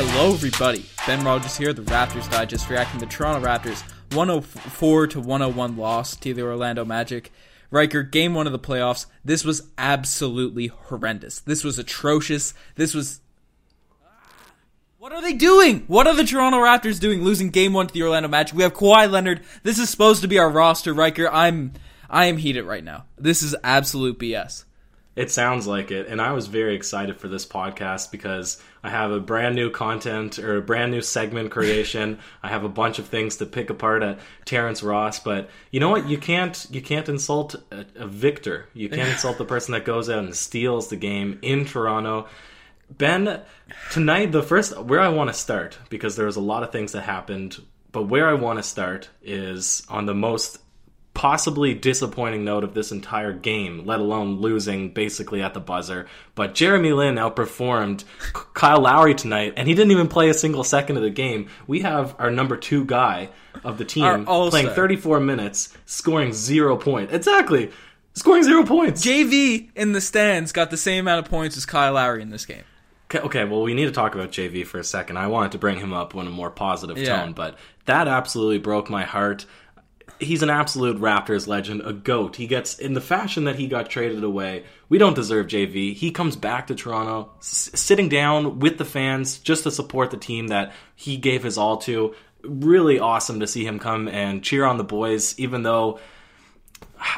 Hello, everybody. Ben Rogers here, the Raptors Digest, reacting to the Toronto Raptors 104 to 101 loss to the Orlando Magic. Riker, game one of the playoffs. This was absolutely horrendous. This was atrocious. This was. What are they doing? What are the Toronto Raptors doing losing game one to the Orlando Magic? We have Kawhi Leonard. This is supposed to be our roster, Riker. I'm I am heated right now. This is absolute BS. It sounds like it. And I was very excited for this podcast because I have a brand new content or a brand new segment creation. I have a bunch of things to pick apart at Terrence Ross. But you know what? You can't you can't insult a, a victor. You can't insult the person that goes out and steals the game in Toronto. Ben, tonight the first where I want to start because there was a lot of things that happened, but where I want to start is on the most possibly disappointing note of this entire game, let alone losing basically at the buzzer. But Jeremy Lin outperformed Kyle Lowry tonight, and he didn't even play a single second of the game. We have our number two guy of the team playing 34 minutes, scoring zero points. Exactly. Scoring zero points. JV in the stands got the same amount of points as Kyle Lowry in this game. Okay, well, we need to talk about JV for a second. I wanted to bring him up in a more positive yeah. tone, but that absolutely broke my heart he's an absolute Raptors legend, a goat. He gets in the fashion that he got traded away. We don't deserve JV. He comes back to Toronto, s- sitting down with the fans just to support the team that he gave his all to. Really awesome to see him come and cheer on the boys, even though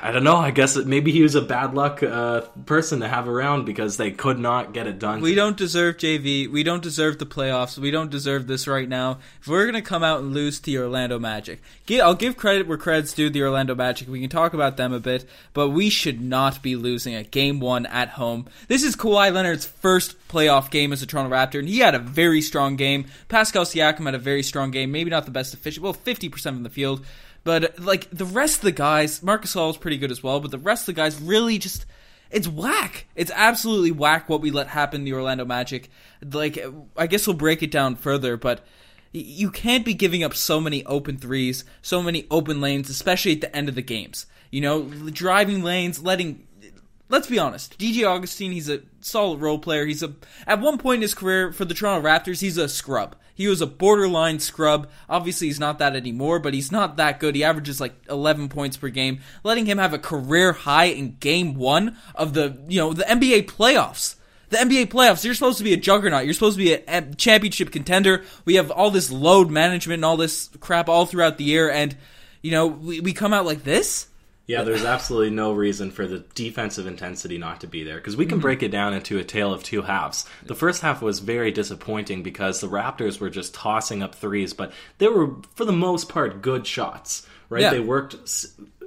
I don't know. I guess maybe he was a bad luck uh, person to have around because they could not get it done. We don't deserve JV. We don't deserve the playoffs. We don't deserve this right now. If we're gonna come out and lose to the Orlando Magic, I'll give credit where credit's due. The Orlando Magic. We can talk about them a bit, but we should not be losing a game one at home. This is Kawhi Leonard's first playoff game as a Toronto Raptor, and he had a very strong game. Pascal Siakam had a very strong game. Maybe not the best efficient. Well, fifty percent from the field. But like the rest of the guys, Marc Gasol is pretty good as well. But the rest of the guys really just it's whack. It's absolutely whack what we let happen the Orlando Magic. Like I guess we'll break it down further, but you can't be giving up so many open threes, so many open lanes, especially at the end of the games. You know, driving lanes, letting let's be honest. DJ Augustin, he's a solid role player. He's a at one point in his career for the Toronto Raptors, he's a scrub. He was a borderline scrub. Obviously, he's not that anymore, but he's not that good. He averages like 11 points per game, letting him have a career high in game 1 of the, you know, the NBA playoffs the NBA playoffs. You're supposed to be a juggernaut. You're supposed to be a championship contender. We have all this load management and all this crap all throughout the year, and you know we, we come out like this. Yeah, there's absolutely no reason for the defensive intensity not to be there because we can mm-hmm. break it down into a tale of two halves. The first half was very disappointing because the Raptors were just tossing up threes, but they were, for the most part, good shots, right? Yeah. They worked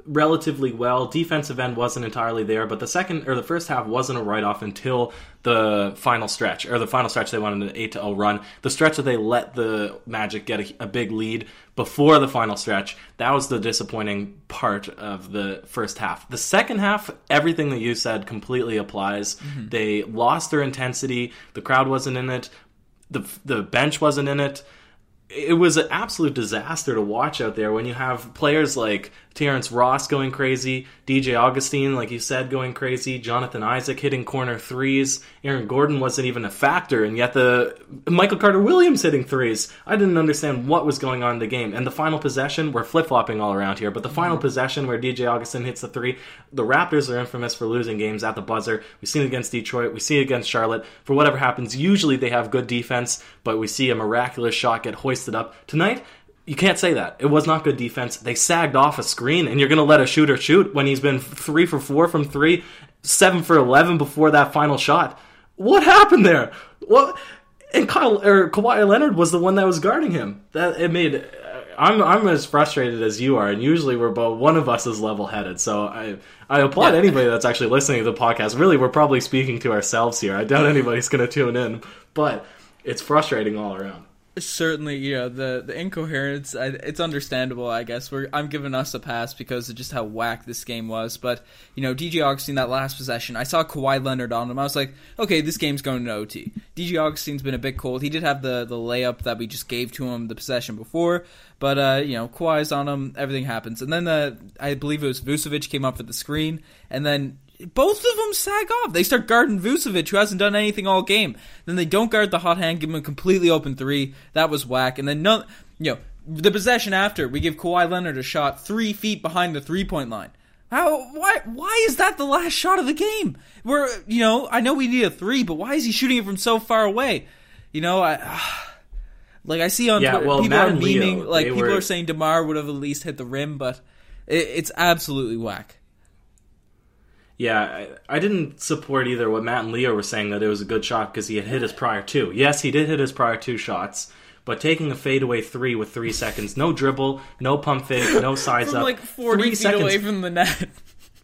relatively well. Defensive end wasn't entirely there, but the second or the first half wasn't a write off until the final stretch or the final stretch they went an 8 to 0 run. The stretch that they let the Magic get a, a, big lead before the final stretch, that was the disappointing part of the first half. The second half, everything that you said completely applies. Mm-hmm. They lost their intensity, the crowd wasn't in it, the the bench wasn't in it it was an absolute disaster to watch out there when you have players like Terrence Ross going crazy, DJ Augustin, like you said, going crazy, Jonathan Isaac hitting corner threes, Aaron Gordon wasn't even a factor, and yet the Michael Carter Williams hitting threes. I didn't understand what was going on in the game. And the final possession, we're flip flopping all around here, but the final mm-hmm. possession where DJ Augustin hits the three, the Raptors are infamous for losing games at the buzzer. We've seen it against Detroit, we see it against Charlotte. For whatever happens, usually they have good defense, but we see a miraculous shot get hoisted up. Tonight, you can't say that. It was not good defense. They sagged off a screen, and you're going to let a shooter shoot when he's been three for four from three, seven for eleven before that final shot. What happened there? What? And Kyle or Kawhi Leonard was the one that was guarding him. That it made. I'm I'm as frustrated as you are, and usually we're both one of us is level headed. So I I applaud yeah. anybody that's actually listening to the podcast. Really, we're probably speaking to ourselves here. I doubt anybody's going to tune in, but it's frustrating all around certainly know the the incoherence it's understandable i guess. We're i'm giving us a pass because of just how whack this game was but you know dj augustin that last possession i saw Kawhi leonard on him. I was like okay this game's going to ot dj augustin's been a bit cold. He did have the the layup that we just gave to him the possession before but uh you know Kawhi's on him everything happens. And then uh, i believe it was vucevic came up for the screen and then both of them sag off. They start guarding Vucevic, who hasn't done anything all game. Then they don't guard the hot hand, give him a completely open three. That was whack. And then no, you know, the possession after we give Kawhi Leonard a shot three feet behind the three point line. How? Why? Why is that the last shot of the game? Where you know, I know we need a three, but why is he shooting it from so far away? You know, I. Like I see on Yeah, Twitter, well, people Matt are and Leo, like people were- are saying Demar would have at least hit the rim, but it, it's absolutely whack. Yeah, I, I didn't support either what Matt and Leo were saying that it was a good shot because he had hit his prior two. Yes, he did hit his prior two shots, but taking a fadeaway three with three seconds, no dribble, no pump fake, no size From up, like forty feet seconds. away from the net.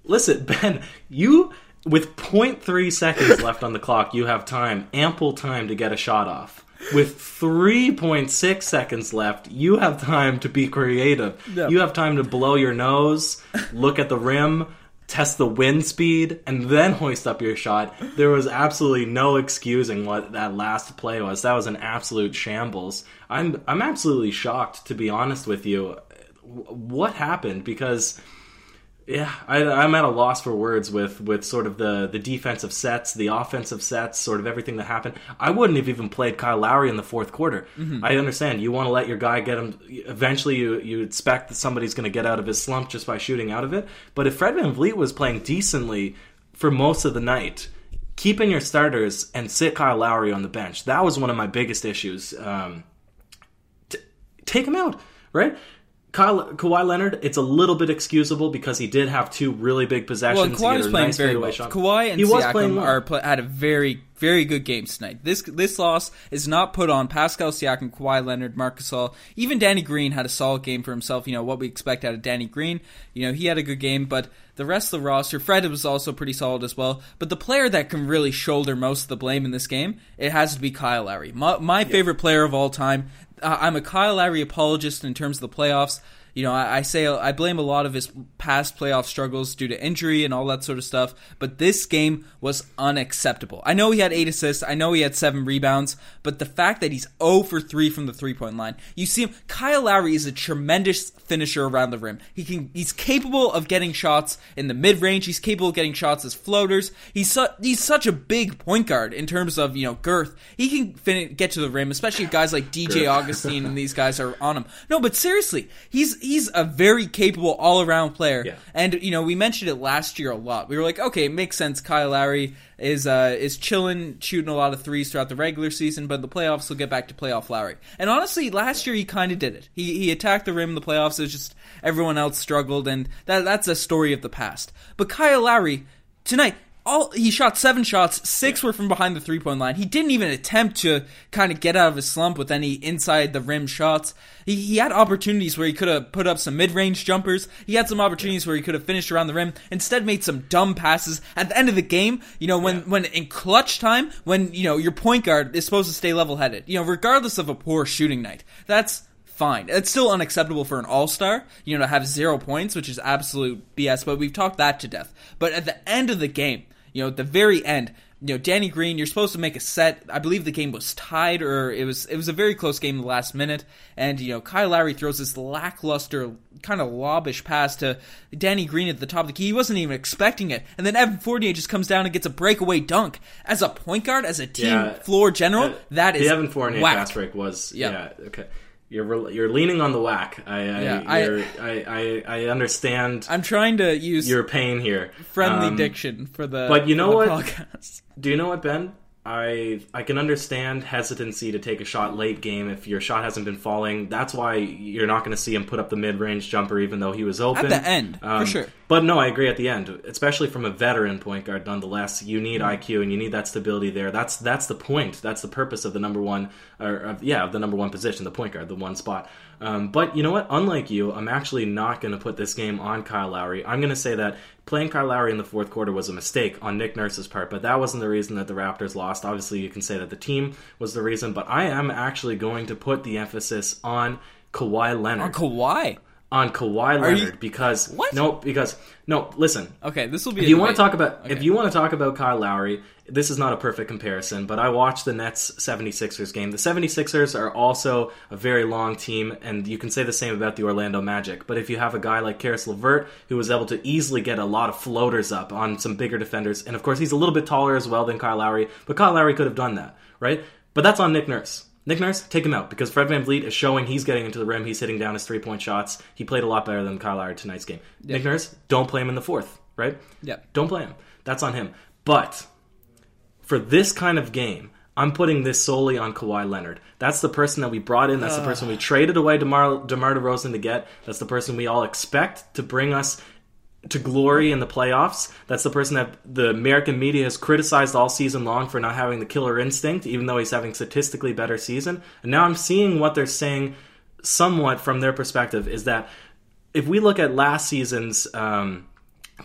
Listen, Ben, you with 0.3 seconds left on the clock, you have time, ample time to get a shot off. With 3.6 seconds left, you have time to be creative. Yeah. You have time to blow your nose, look at the rim, test the wind speed, and then hoist up your shot. There was absolutely no excusing what that last play was. That was an absolute shambles. I'm I'm absolutely shocked to be honest with you. What happened? Because yeah, I, I'm at a loss for words with, with sort of the, the defensive sets, the offensive sets, sort of everything that happened. I wouldn't have even played Kyle Lowry in the fourth quarter. I understand you want to let your guy get him. Eventually, you you expect that somebody's going to get out of his slump just by shooting out of it. But if Fred VanVleet was playing decently for most of the night, keeping your starters and sit Kyle Lowry on the bench. That was one of my biggest issues. Um, take him out, right? Kyle, Kawhi Leonard, it's a little bit excusable because he did have two really big possessions. Well, Kawhi was playing nice very well. shot. Kawhi and he was playing Siakam well. are pla had a very, very good game tonight. This this loss is not put on Pascal Siakam, Kawhi Leonard, Marc Gasol. Even Danny Green had a solid game for himself. You know what we expect out of Danny Green. You know he had a good game, but the rest of the roster, Fred was also pretty solid as well. But the player that can really shoulder most of the blame in this game, it has to be Kyle Lowry, my, my favorite player of all time. Uh, I'm a Kyle Lowry apologist in terms of the playoffs. You know, I, I say I blame a lot of his past playoff struggles due to injury and all that sort of stuff, but this game was unacceptable. I know he had eight assists, I know he had seven rebounds, but the fact that he's 0 for 3 from the three point line, you see him. Kyle Lowry is a tremendous finisher around the rim. He can, he's capable of getting shots in the mid range. He's capable of getting shots as floaters. He's su- he's such a big point guard in terms of you know girth. He can fin- get to the rim, especially if guys like DJ Augustin and these guys are on him. No, but seriously, he's he's a very capable all around player. Yeah. And you know, we mentioned it last year a lot. We were like, okay, it makes sense. Kyle Lowry is uh, is chilling, shooting a lot of threes throughout the regular season, but the playoffs will get back to playoff Lowry. And honestly, last year he kind of did it. He he attacked the rim in the playoffs. It was just everyone else struggled, and that that's a story of the past. But Kyle Lowry tonight. All, he shot seven shots, six were from behind the three point line. He didn't even attempt to kind of get out of his slump with any inside the rim shots. He, he had opportunities where he could have put up some mid range jumpers. He had some opportunities where he could have finished around the rim. Instead, made some dumb passes at the end of the game. You know, when when in clutch time, when you know your point guard is supposed to stay level headed. You know, regardless of a poor shooting night, that's fine. It's still unacceptable for an all star, you know, to have zero points, which is absolute BS, but we've talked that to death. But at the end of the game, you know, at the very end, you know, Danny Green, you're supposed to make a set. I believe the game was tied, or it was it was a very close game in the last minute. And you know, Kyle Lowry throws this lackluster, kind of lobbish pass to Danny Green at the top of the key. He wasn't even expecting it, and then Evan Fournier just comes down and gets a breakaway dunk. As a point guard, as a team Yeah. floor general, Uh, that is the Evan Fournier whack. fast break was Yeah. yeah, okay. You're you're leaning on the whack. I I, Yeah, I- I, I I understand I'm trying to use your pain here. friendly Um, diction for the but you know what? podcast. Do you know what, Ben? I I can understand hesitancy to take a shot late game if your shot hasn't been falling. That's why you're not going to see him put up the mid range jumper, even though he was open At the end, for sure. But no, I agree. At the end, especially from a veteran point guard, nonetheless, you need Mm-hmm. IQ and you need that stability there. That's that's the point. That's the purpose of the number one, or of, yeah, of the number one position, the point guard, the one spot. Um, but you know what? Unlike you, I'm actually not going to put this game on Kyle Lowry. I'm going to say that playing Kyle Lowry in the fourth quarter was a mistake on Nick Nurse's part, but that wasn't the reason that the Raptors lost. Obviously, you can say that the team was the reason, but I am actually going to put the emphasis on Kawhi Leonard. On Kawhi. On Kawhi you- Leonard because What? no, because no. Listen, Okay, this will be. if a you want to talk about if you want to talk about Kyle Lowry, this is not a perfect comparison, but I watched the Nets 76ers game. The 76ers are also a very long team and you can say the same about the Orlando Magic. But if you have a guy like Caris LeVert who was able to easily get a lot of floaters up on some bigger defenders, and of course he's a little bit taller as well than Kyle Lowry, but Kyle Lowry could have done that, right? But that's on Nick Nurse. Nick Nurse, take him out because Fred VanVleet is showing he's getting into the rim. He's hitting down his three point shots. He played a lot better than Kyle Lowry tonight's game. Nick Nurse, don't play him in the fourth, right? Yeah. Don't play him. That's on him. But for this kind of game, I'm putting this solely on Kawhi Leonard. That's the person that we brought in. That's the person we traded away DeMar, DeMar DeRozan to get. That's the person we all expect to bring us to glory in the playoffs. That's the person that the American media has criticized all season long for not having the killer instinct, even though he's having statistically better season. And now I'm seeing what they're saying somewhat from their perspective is that if we look at last season's um,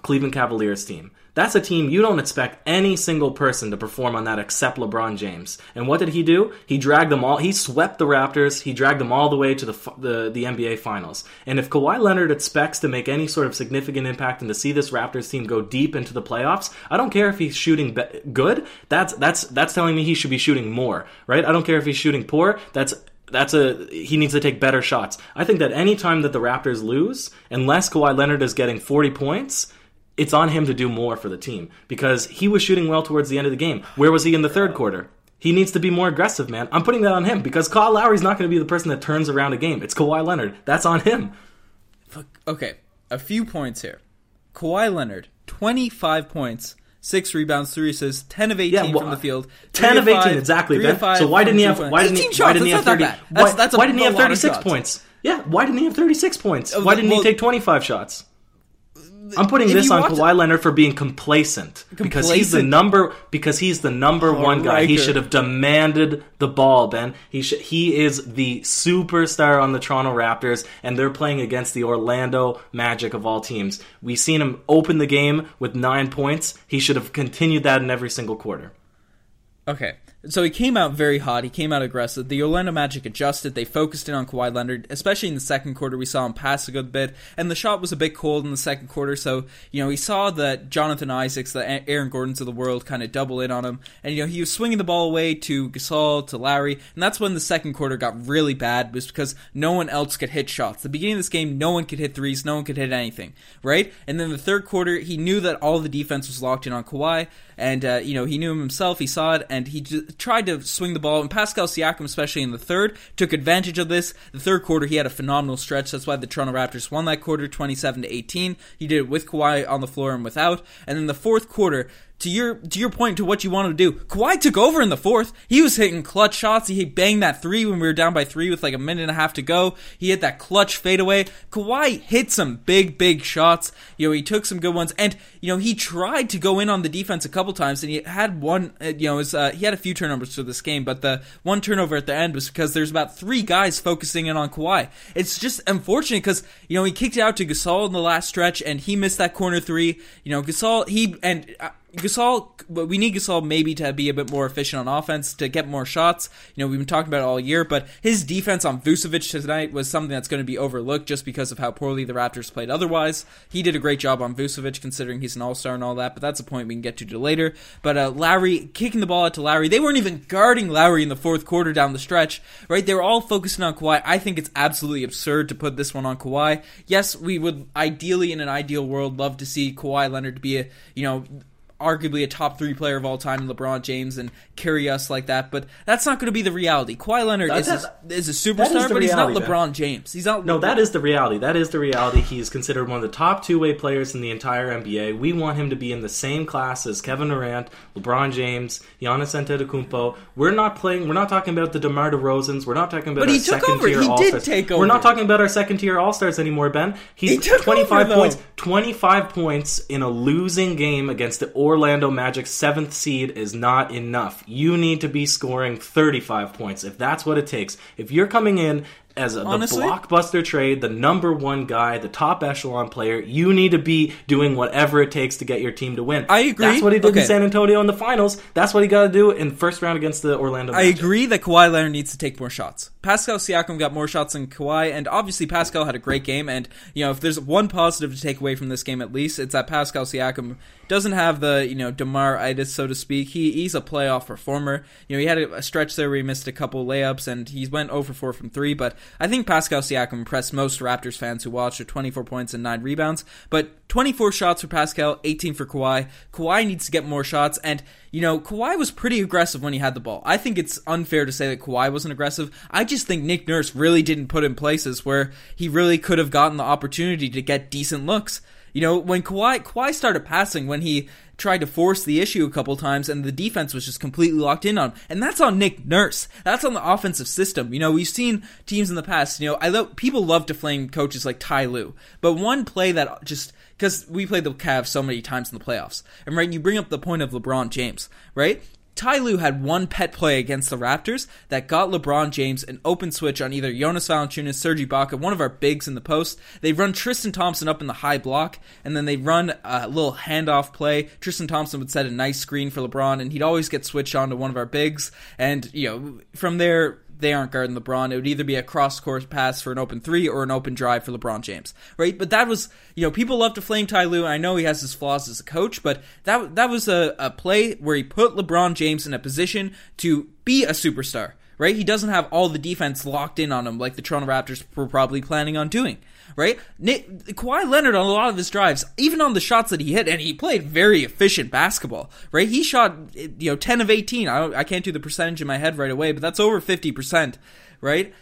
Cleveland Cavaliers team, that's a team you don't expect any single person to perform on that except LeBron James. And what did he do? He dragged them all. He swept the Raptors. He dragged them all the way to the the, the NBA Finals. And if Kawhi Leonard expects to make any sort of significant impact and to see this Raptors team go deep into the playoffs, I don't care if he's shooting be- good. That's that's that's telling me he should be shooting more, right? I don't care if he's shooting poor. That's that's a he needs to take better shots. I think that any time that the Raptors lose, unless Kawhi Leonard is getting 40 points, it's on him to do more for the team because he was shooting well towards the end of the game. Where was he in the third quarter? He needs to be more aggressive, man. I'm putting that on him because Kyle Lowry's not going to be the person that turns around a game. It's Kawhi Leonard. That's on him. Okay, a few points here. Kawhi Leonard, 25 points, 6 rebounds, 3 assists, 10 of 18 Yeah, well, from the field. 10 of 18 five, exactly, three Ben. So why didn't he have why didn't 18 he shots, why didn't he have 30 that bad. That's, why, that's a, why didn't he have 36 points? Yeah, why didn't he have 36 points? Why didn't well- he take 25 shots? I'm putting this on Kawhi Leonard for being complacent, because he's the number because he's the number one guy. He should have demanded the ball, Ben. He should, he is the superstar on the Toronto Raptors, and they're playing against the Orlando Magic of all teams. We've seen him open the game with nine points. He should have continued that in every single quarter. Okay. So he came out very hot. He came out aggressive. The Orlando Magic adjusted. They focused in on Kawhi Leonard, especially in the second quarter. We saw him pass a good bit, and the shot was a bit cold in the second quarter. So you know, he saw that Jonathan Isaacs, the Aaron Gordons of the world, kind of double in on him, and you know, he was swinging the ball away to Gasol, to Lowry, and that's when the second quarter got really bad. Was because no one else could hit shots. The beginning of this game, no one could hit threes, no one could hit anything, right? And then the third quarter, he knew that all the defense was locked in on Kawhi, and uh, you know, he knew him himself. He saw it, and he j- tried to swing the ball. And Pascal Siakam, especially in the third, took advantage of this. The third quarter, he had a phenomenal stretch. That's why the Toronto Raptors won that quarter, twenty-seven to eighteen. He did it with Kawhi on the floor and without. And then the fourth quarter. To your to your point to what you wanted to do, Kawhi took over in the fourth. He was hitting clutch shots. He banged that three when we were down by three with like a minute and a half to go. He hit that clutch fadeaway. Kawhi hit some big big shots. You know he took some good ones, and you know he tried to go in on the defense a couple times, and he had one. uh, You know, was, uh, he had a few turnovers for this game, but the one turnover at the end was because there's about three guys focusing in on Kawhi. It's just unfortunate because you know he kicked it out to Gasol in the last stretch, and he missed that corner three. You know, Gasol he and. Uh, Gasol, we need Gasol maybe to be a bit more efficient on offense to get more shots. You know, we've been talking about it all year, but his defense on Vucevic tonight was something that's going to be overlooked just because of how poorly the Raptors played. Otherwise, he did a great job on Vucevic, considering he's an All Star and all that. But that's a point we can get to later. But uh, Lowry kicking the ball out to Lowry, they weren't even guarding Lowry in the fourth quarter down the stretch, right? They were all focusing on Kawhi. I think it's absolutely absurd to put this one on Kawhi. Yes, we would ideally, in an ideal world, love to see Kawhi Leonard be a you know arguably a top three player of all time, LeBron James, and carry us like that. But that's not going to be the reality. Kawhi Leonard is, a, is a superstar, the but he's not LeBron James. He's not. No, that is the reality. That is the reality. He's considered one of the top two way players in the entire NBA. We want him to be in the same class as Kevin Durant, LeBron James, Giannis Antetokounmpo. We're not playing. We're not talking about the DeMar DeRozans. We're not talking about But he took second over. He All did take We're not talking about our second tier All Stars anymore, Ben. He's He took 25 over, points. 25 points in a losing game against the Orlando Magic seventh seed is not enough. You need to be scoring 35 points if that's what it takes. If you're coming in as a, the blockbuster trade, the number one guy, the top echelon player. You need to be doing whatever it takes to get your team to win. I agree. That's what he did Okay. in San Antonio in the finals. That's what he got to do in first round against the Orlando. I Magic. agree that Kawhi Leonard needs to take more shots. Pascal Siakam got more shots than Kawhi, and obviously Pascal had a great game. And you know, if there's one positive to take away from this game, at least it's that Pascal Siakam doesn't have the you know Demar itis, so to speak. He he's a playoff performer. You know, he had a, a stretch there where he missed a couple layups, and he went over four from three. But I think Pascal Siakam impressed most Raptors fans who watched with 24 points and nine rebounds. But 24 shots for Pascal, 18 for Kawhi. Kawhi needs to get more shots, and you know, Kawhi was pretty aggressive when he had the ball. I think it's unfair to say that Kawhi wasn't aggressive. I just think Nick Nurse really didn't put in places where he really could have gotten the opportunity to get decent looks. You know, when Kawhi Kawhi started passing when he tried to force the issue a couple times and the defense was just completely locked in on. him. And that's on Nick Nurse. That's on the offensive system. You know, we've seen teams in the past, you know, I love people love to flame coaches like Ty Lue. But one play that just because we played the Cavs so many times in the playoffs. And right, you bring up the point of LeBron James, right? Ty Lue had one pet play against the Raptors that got LeBron James an open switch on either Jonas Valanciunas, Serge Ibaka, one of our bigs in the post. They run Tristan Thompson up in the high block, and then they run a little handoff play. Tristan Thompson would set a nice screen for LeBron, and he'd always get switched on to one of our bigs. And you know, from there, they aren't guarding LeBron. It would either be a cross court pass for an open three or an open drive for LeBron James, right? But that was, you know, people love to flame Ty Lue. I know he has his flaws as a coach, but that that was a, a play where he put LeBron James in a position to be a superstar, right? He doesn't have all the defense locked in on him like the Toronto Raptors were probably planning on doing. Right, Nick, Kawhi Leonard on a lot of his drives, even on the shots that he hit, and he played very efficient basketball. Right, he shot you know ten of eighteen. I, I can't do the percentage in my head right away, but that's over fifty percent. Right,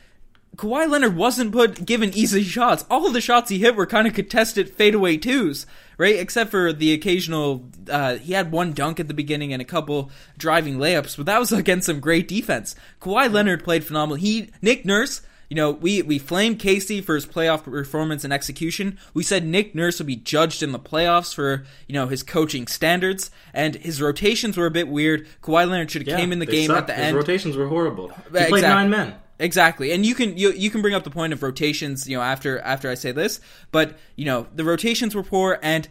Kawhi Leonard wasn't put given easy shots. All of the shots he hit were kind of contested fadeaway twos, right? Except for the occasional, uh, he had one dunk at the beginning and a couple driving layups, but that was against some great defense. Kawhi Leonard played phenomenal. He, Nick Nurse, you know, we we flamed Casey for his playoff performance and execution. We said Nick Nurse would be judged in the playoffs for you know his coaching standards, and his rotations were a bit weird. Kawhi Leonard should have Yeah, came in the game sucked. at the His end. rotations were horrible. He Exactly. played nine men. Exactly, and you can you you can bring up the point of rotations, you know, after after I say this, but you know the rotations were poor, and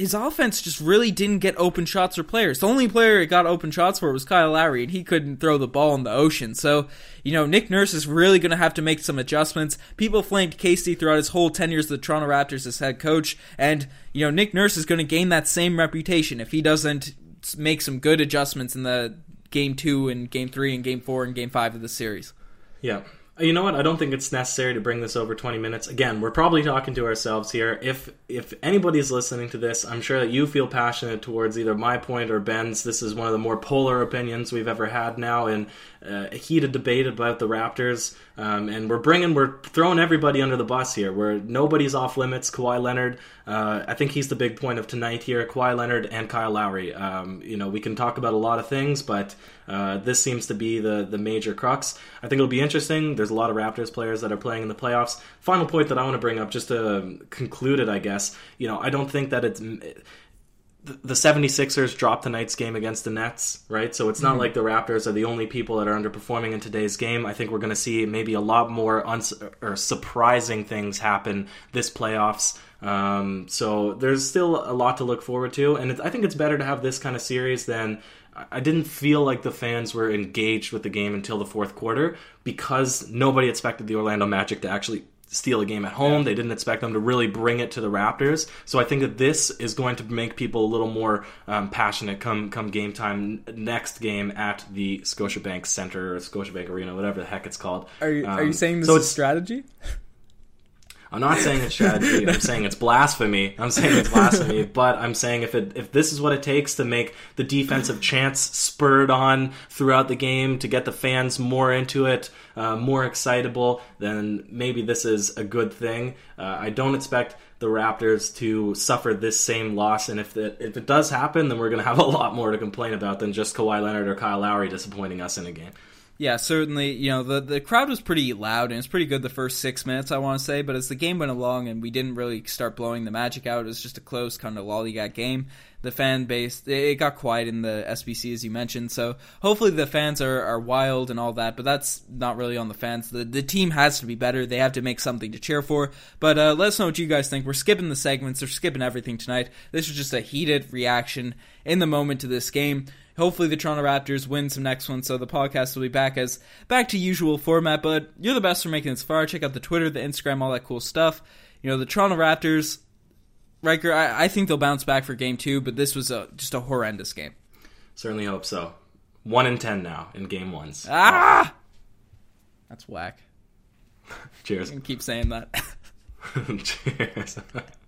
his offense just really didn't get open shots for players. The only player it got open shots for was Kyle Lowry, and he couldn't throw the ball in the ocean. So you know Nick Nurse is really going to have to make some adjustments. People flamed Casey throughout his whole ten years of the Toronto Raptors as head coach, and you know Nick Nurse is going to gain that same reputation if he doesn't make some good adjustments in the game two and game three and game four and game five of the series. Yeah. You know what? I don't think it's necessary to bring this over 20 minutes. Again, we're probably talking to ourselves here. If if anybody's listening to this, I'm sure that you feel passionate towards either my point or Ben's. This is one of the more polar opinions we've ever had now in uh, heated debate about the Raptors. Um, and we're bringing, we're throwing everybody under the bus here. Where nobody's off limits. Kawhi Leonard, uh, I think he's the big point of tonight here. Kawhi Leonard and Kyle Lowry. Um, you know, we can talk about a lot of things, but uh, this seems to be the the major crux. I think it'll be interesting. There's a lot of Raptors players that are playing in the playoffs. Final point that I want to bring up, just to conclude it, I guess. You know, I don't think that it's the 76ers dropped tonight's game against the Nets, right? So it's not like the Raptors are the only people that are underperforming in today's game. I think we're going to see maybe a lot more uns- or surprising things happen this playoffs. Um, so there's still a lot to look forward to, and it, I think it's better to have this kind of series than. I didn't feel like the fans were engaged with the game until the fourth quarter because nobody expected the Orlando Magic to actually steal a game at home. They didn't expect them to really bring it to the Raptors. So I think that this is going to make people a little more um, passionate come come game time next game at the Scotiabank Center or Scotiabank Arena, whatever the heck it's called. Are you, are you Um, saying this so is it's- strategy? I'm not saying it's strategy. I'm saying it's blasphemy. I'm saying it's blasphemy. But I'm saying if it if this is what it takes to make the defensive chance spurred on throughout the game to get the fans more into it, uh, more excitable, then maybe this is a good thing. Uh, I don't expect the Raptors to suffer this same loss, and if it, if it does happen, then we're going to have a lot more to complain about than just Kawhi Leonard or Kyle Lowry disappointing us in a game. Yeah, certainly. You know, the the crowd was pretty loud and it's pretty good the first six minutes, I want to say. But as the game went along and we didn't really start blowing the magic out, it was just a close kind of lollygag game. The fan base, it got quiet in the SBC as you mentioned. So hopefully the fans are, are wild and all that. But that's not really on the fans. The the team has to be better. They have to make something to cheer for. But uh, let us know what you guys think. We're skipping the segments. We're skipping everything tonight. This was just a heated reaction in the moment to this game. Hopefully the Toronto Raptors win some next one, so the podcast will be back as back to usual format. But you're the best for making this far. Check out the Twitter, the Instagram, all that cool stuff. You know the Toronto Raptors. Riker, I, I think they'll bounce back for game two, but this was a, just a horrendous game. Certainly hope so. One in ten now in game ones. Ah, that's whack. Cheers. Keep saying that. Cheers.